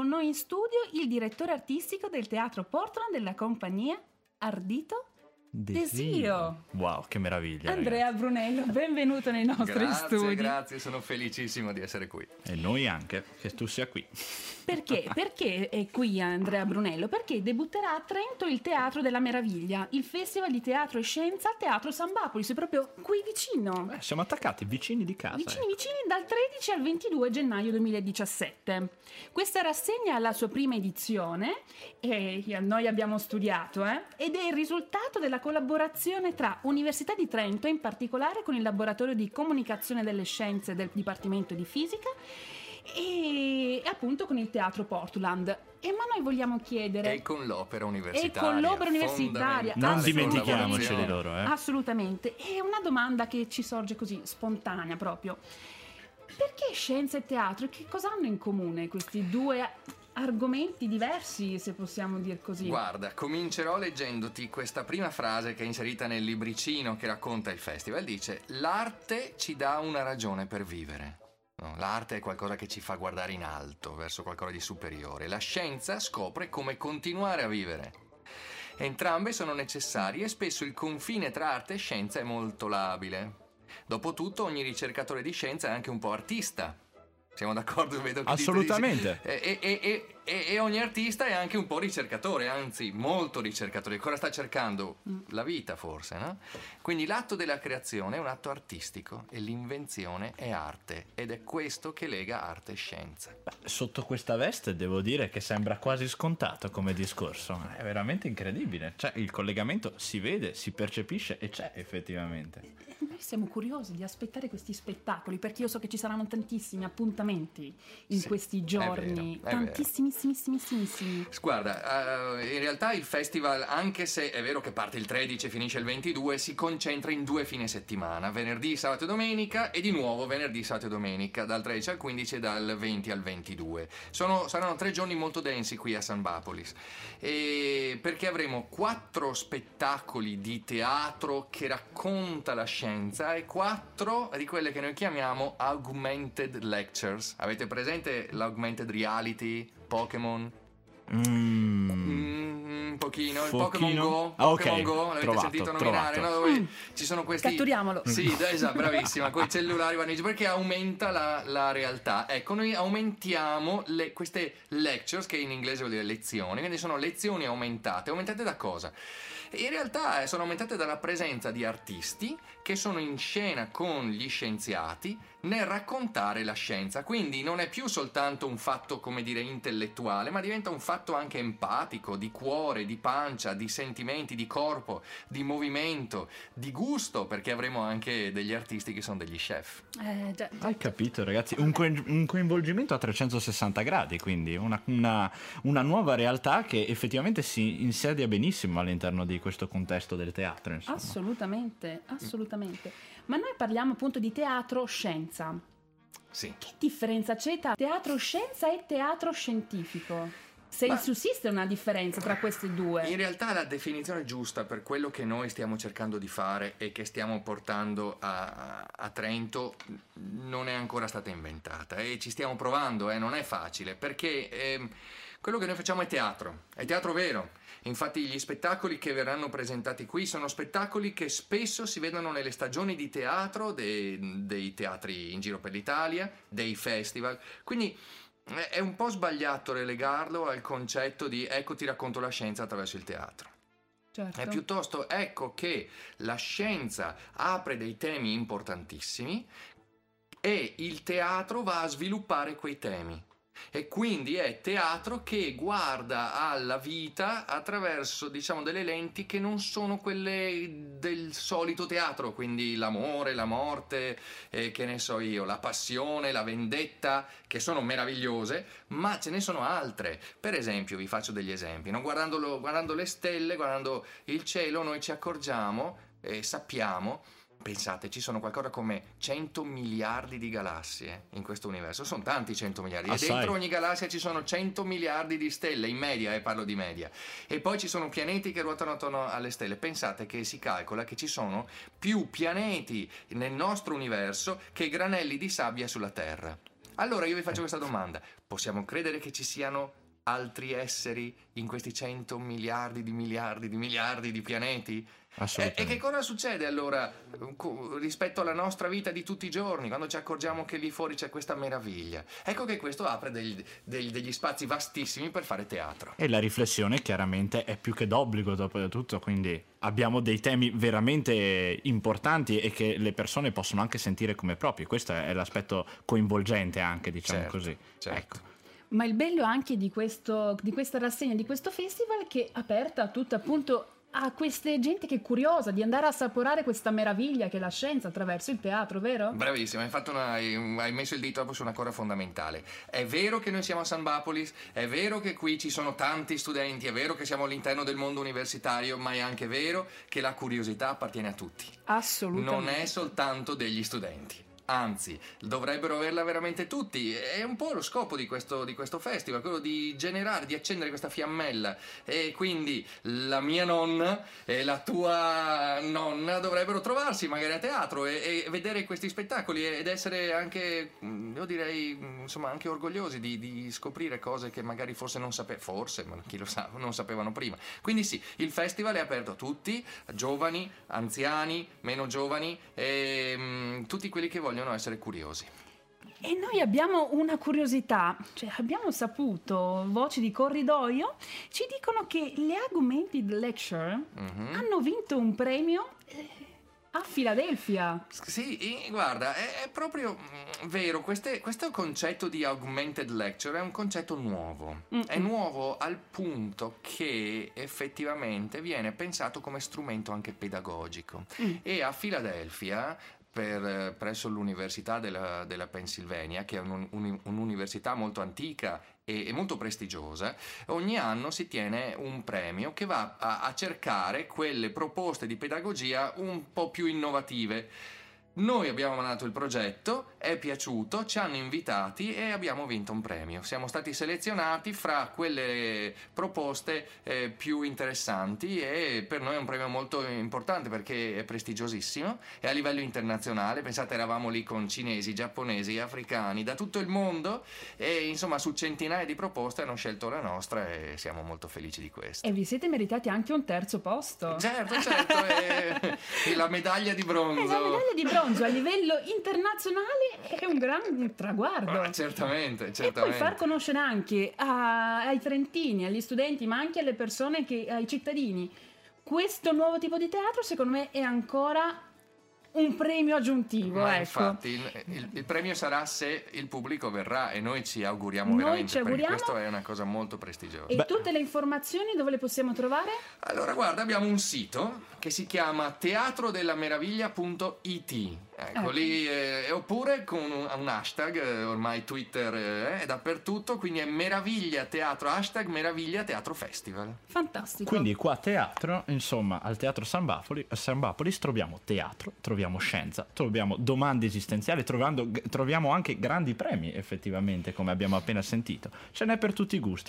con noi in studio il direttore artistico del Teatro Portland della compagnia Ardito Desio. Wow, che meraviglia. Andrea ragazzi. Brunello, benvenuto nei nostri grazie, studi. Grazie, sono felicissimo di essere qui. E noi anche, che tu sia qui. Perché? Perché è qui Andrea Brunello? Perché debutterà a Trento il Teatro della Meraviglia, il festival di teatro e scienza al Teatro San Bapolis, è proprio qui vicino. Beh, siamo attaccati, vicini di casa. Vicini ecco. vicini dal 13 al 22 gennaio 2017. Questa rassegna è la sua prima edizione e noi abbiamo studiato eh, ed è il risultato della collaborazione tra Università di Trento, in particolare con il laboratorio di comunicazione delle scienze del Dipartimento di Fisica e appunto con il Teatro Portland. E ma noi vogliamo chiedere E con l'opera universitaria. E con l'opera universitaria. Non dimentichiamoci di loro, eh. Assolutamente. E una domanda che ci sorge così, spontanea proprio. Perché scienza e teatro? Che cosa hanno in comune questi due argomenti diversi, se possiamo dir così? Guarda, comincerò leggendoti questa prima frase che è inserita nel libricino che racconta il festival. Dice: L'arte ci dà una ragione per vivere. L'arte è qualcosa che ci fa guardare in alto, verso qualcosa di superiore. La scienza scopre come continuare a vivere. Entrambe sono necessarie e spesso il confine tra arte e scienza è molto labile. Dopotutto, ogni ricercatore di scienza è anche un po' artista. Siamo d'accordo? Vedo che dite di sì. Assolutamente. E, e- e- e- e ogni artista è anche un po' ricercatore, anzi molto ricercatore. Cosa sta cercando? La vita forse, no? Quindi l'atto della creazione è un atto artistico e l'invenzione è arte ed è questo che lega arte e scienza. Beh, Sotto questa veste devo dire che sembra quasi scontato come discorso. È veramente incredibile. Cioè, il collegamento si vede, si percepisce e c'è effettivamente. Noi siamo curiosi di aspettare questi spettacoli perché io so che ci saranno tantissimi appuntamenti in Sì, questi è giorni. vero, è vero. Tantissimissimissimi. Guarda, eh, in realtà il festival, anche se è vero che parte il 13 e finisce il 22, si concentra in due fine settimana, venerdì, sabato e domenica e di nuovo venerdì, sabato e domenica, dal 13 al 15 e dal 20 al 22. Sono- saranno tre giorni molto densi qui a San Bapolis, e perché avremo quattro spettacoli di teatro che racconta la scienza e quattro di quelle che noi chiamiamo augmented lectures. Avete presente l'augmented reality, Pokémon? Mm. Mm, un pochino, il? Pokémon Go, Ah, ok. Pokémon Go, l'avete Trovato, sentito nominare, no? Dove ci sono questi... Catturiamolo. Sì, esatto, bravissima, con i cellulari vaneggi, perché aumenta la, la realtà. Ecco, noi aumentiamo le- queste lectures, che in inglese vuol dire lezioni, quindi sono lezioni aumentate. Aumentate da cosa? In realtà eh, sono aumentate dalla presenza di artisti che sono in scena con gli scienziati nel raccontare la scienza. Quindi non è più soltanto un fatto, come dire, intellettuale, ma diventa un fatto anche empatico, di cuore, di pancia, di sentimenti, di corpo, di movimento, di gusto, perché avremo anche degli artisti che sono degli chef. Eh, già, già. Hai capito, ragazzi? Un, coin- un coinvolgimento a 360 gradi, quindi una, una- una nuova realtà che effettivamente si insedia benissimo all'interno di questo contesto del teatro. Insomma. Assolutamente, assolutamente. Ma noi parliamo appunto di teatro scienza. Sì. Che differenza c'è tra teatro scienza e teatro scientifico? Se Ma- sussiste una differenza tra questi due. In realtà la definizione giusta per quello che noi stiamo cercando di fare e che stiamo portando a, a Trento non è ancora stata inventata e ci stiamo provando, eh, non è facile, perché ehm, quello che noi facciamo è teatro, è teatro vero. Infatti gli spettacoli che verranno presentati qui sono spettacoli che spesso si vedono nelle stagioni di teatro de- dei teatri in giro per l'Italia, dei festival. Quindi eh, è un po' sbagliato relegarlo al concetto di ecco ti racconto la scienza attraverso il teatro. Certo. È piuttosto ecco che la scienza apre dei temi importantissimi e il teatro va a sviluppare quei temi. E quindi è teatro che guarda alla vita attraverso, diciamo, delle lenti che non sono quelle del solito teatro, quindi l'amore, la morte, eh, che ne so io, la passione, la vendetta, che sono meravigliose, ma ce ne sono altre. Per esempio, vi faccio degli esempi, no? Guardando le stelle, guardando il cielo, noi ci accorgiamo e sappiamo Pensate, ci sono qualcosa come 100 miliardi di galassie in questo universo. Sono tanti 100 miliardi. Assai. E dentro ogni galassia ci sono 100 miliardi di stelle, in media, e parlo di media. E poi ci sono pianeti che ruotano attorno alle stelle. Pensate che si calcola che ci sono più pianeti nel nostro universo che granelli di sabbia sulla Terra. Allora io vi faccio questa domanda. Possiamo credere che ci siano altri esseri in questi 100 miliardi di miliardi di miliardi di pianeti? E, e che cosa succede allora rispetto alla nostra vita di tutti i giorni, quando ci accorgiamo che lì fuori c'è questa meraviglia? Ecco che questo apre degli, degli, degli spazi vastissimi per fare teatro. E la riflessione chiaramente è più che d'obbligo dopo tutto, quindi abbiamo dei temi veramente importanti e che le persone possono anche sentire come propri. Questo è l'aspetto coinvolgente anche, diciamo Certo, così. certo. Ecco. Ma il bello anche di, questo, di questa rassegna, di questo festival, che è aperta a tutta appunto a queste gente che è curiosa di andare a assaporare questa meraviglia che è la scienza attraverso il teatro, vero? Bravissima, hai, fatto una- hai- messo il dito su una cosa fondamentale. È vero che noi siamo a San Bapolis, è vero che qui ci sono tanti studenti, è vero che siamo all'interno del mondo universitario, ma è anche vero che la curiosità appartiene a tutti. Assolutamente. Non è soltanto degli studenti. Anzi, dovrebbero averla veramente tutti. È un po' lo scopo di questo, di questo festival, quello di generare, di accendere questa fiammella. E quindi la mia nonna e la tua nonna dovrebbero trovarsi magari a teatro e, e vedere questi spettacoli ed essere anche, mm, io direi, mm, insomma, anche orgogliosi di, di scoprire cose che magari forse non sapevano, forse, ma chi lo sa, non sapevano prima. Quindi sì, il festival è aperto a tutti, giovani, anziani, meno giovani e mm, tutti quelli che vogliono essere curiosi. E noi abbiamo una curiosità, cioè abbiamo saputo, voci di corridoio, ci dicono che le Augmented Lecture Mhm. hanno vinto un premio eh, a Filadelfia. Sì, guarda, è, è proprio mm, vero, queste- questo concetto di augmented lecture è un concetto nuovo. Mm. È nuovo al punto che effettivamente viene pensato come strumento anche pedagogico. Mm. E a Filadelfia, per, eh, presso l'Università della, della Pennsylvania, che è un- un- un'università molto antica e, e molto prestigiosa, ogni anno si tiene un premio che va a, a cercare quelle proposte di pedagogia un po' più innovative. Noi abbiamo mandato il progetto, è piaciuto, ci hanno invitati e abbiamo vinto un premio. Siamo stati selezionati fra quelle proposte eh, più interessanti e per noi è un premio molto importante perché è prestigiosissimo e a livello internazionale, pensate eravamo lì con cinesi, giapponesi, africani da tutto il mondo e insomma su centinaia di proposte hanno scelto la nostra e siamo molto felici di questo. E vi siete meritati anche un terzo posto. Certo, certo, è, è la medaglia di Eh, bronzo. la medaglia di bronzo a livello internazionale è un gran traguardo. Ah, certamente, E poi certamente. far conoscere anche a- ai trentini, agli studenti, ma anche alle persone, che, ai cittadini, questo nuovo tipo di teatro, secondo me è ancora un premio aggiuntivo. Ma ecco. infatti il, il- il premio sarà se il pubblico verrà e noi ci auguriamo Noi veramente ci perché auguriamo. questo è una cosa molto prestigiosa. E Beh. tutte le informazioni dove le possiamo trovare? Allora guarda, abbiamo un sito che si chiama teatrodellamameraviglia.it Ecco, Ecco. lì, eh, oppure con un, un hashtag, eh, ormai Twitter eh, è dappertutto, quindi è Meraviglia Teatro, hashtag Meraviglia Teatro Festival. Fantastico. Quindi qua a teatro, insomma, al teatro San, Bafoli- a San Bapolis troviamo teatro, troviamo scienza, troviamo domande esistenziali, trovando- troviamo anche grandi premi effettivamente, come abbiamo appena sentito. Ce n'è per tutti i gusti.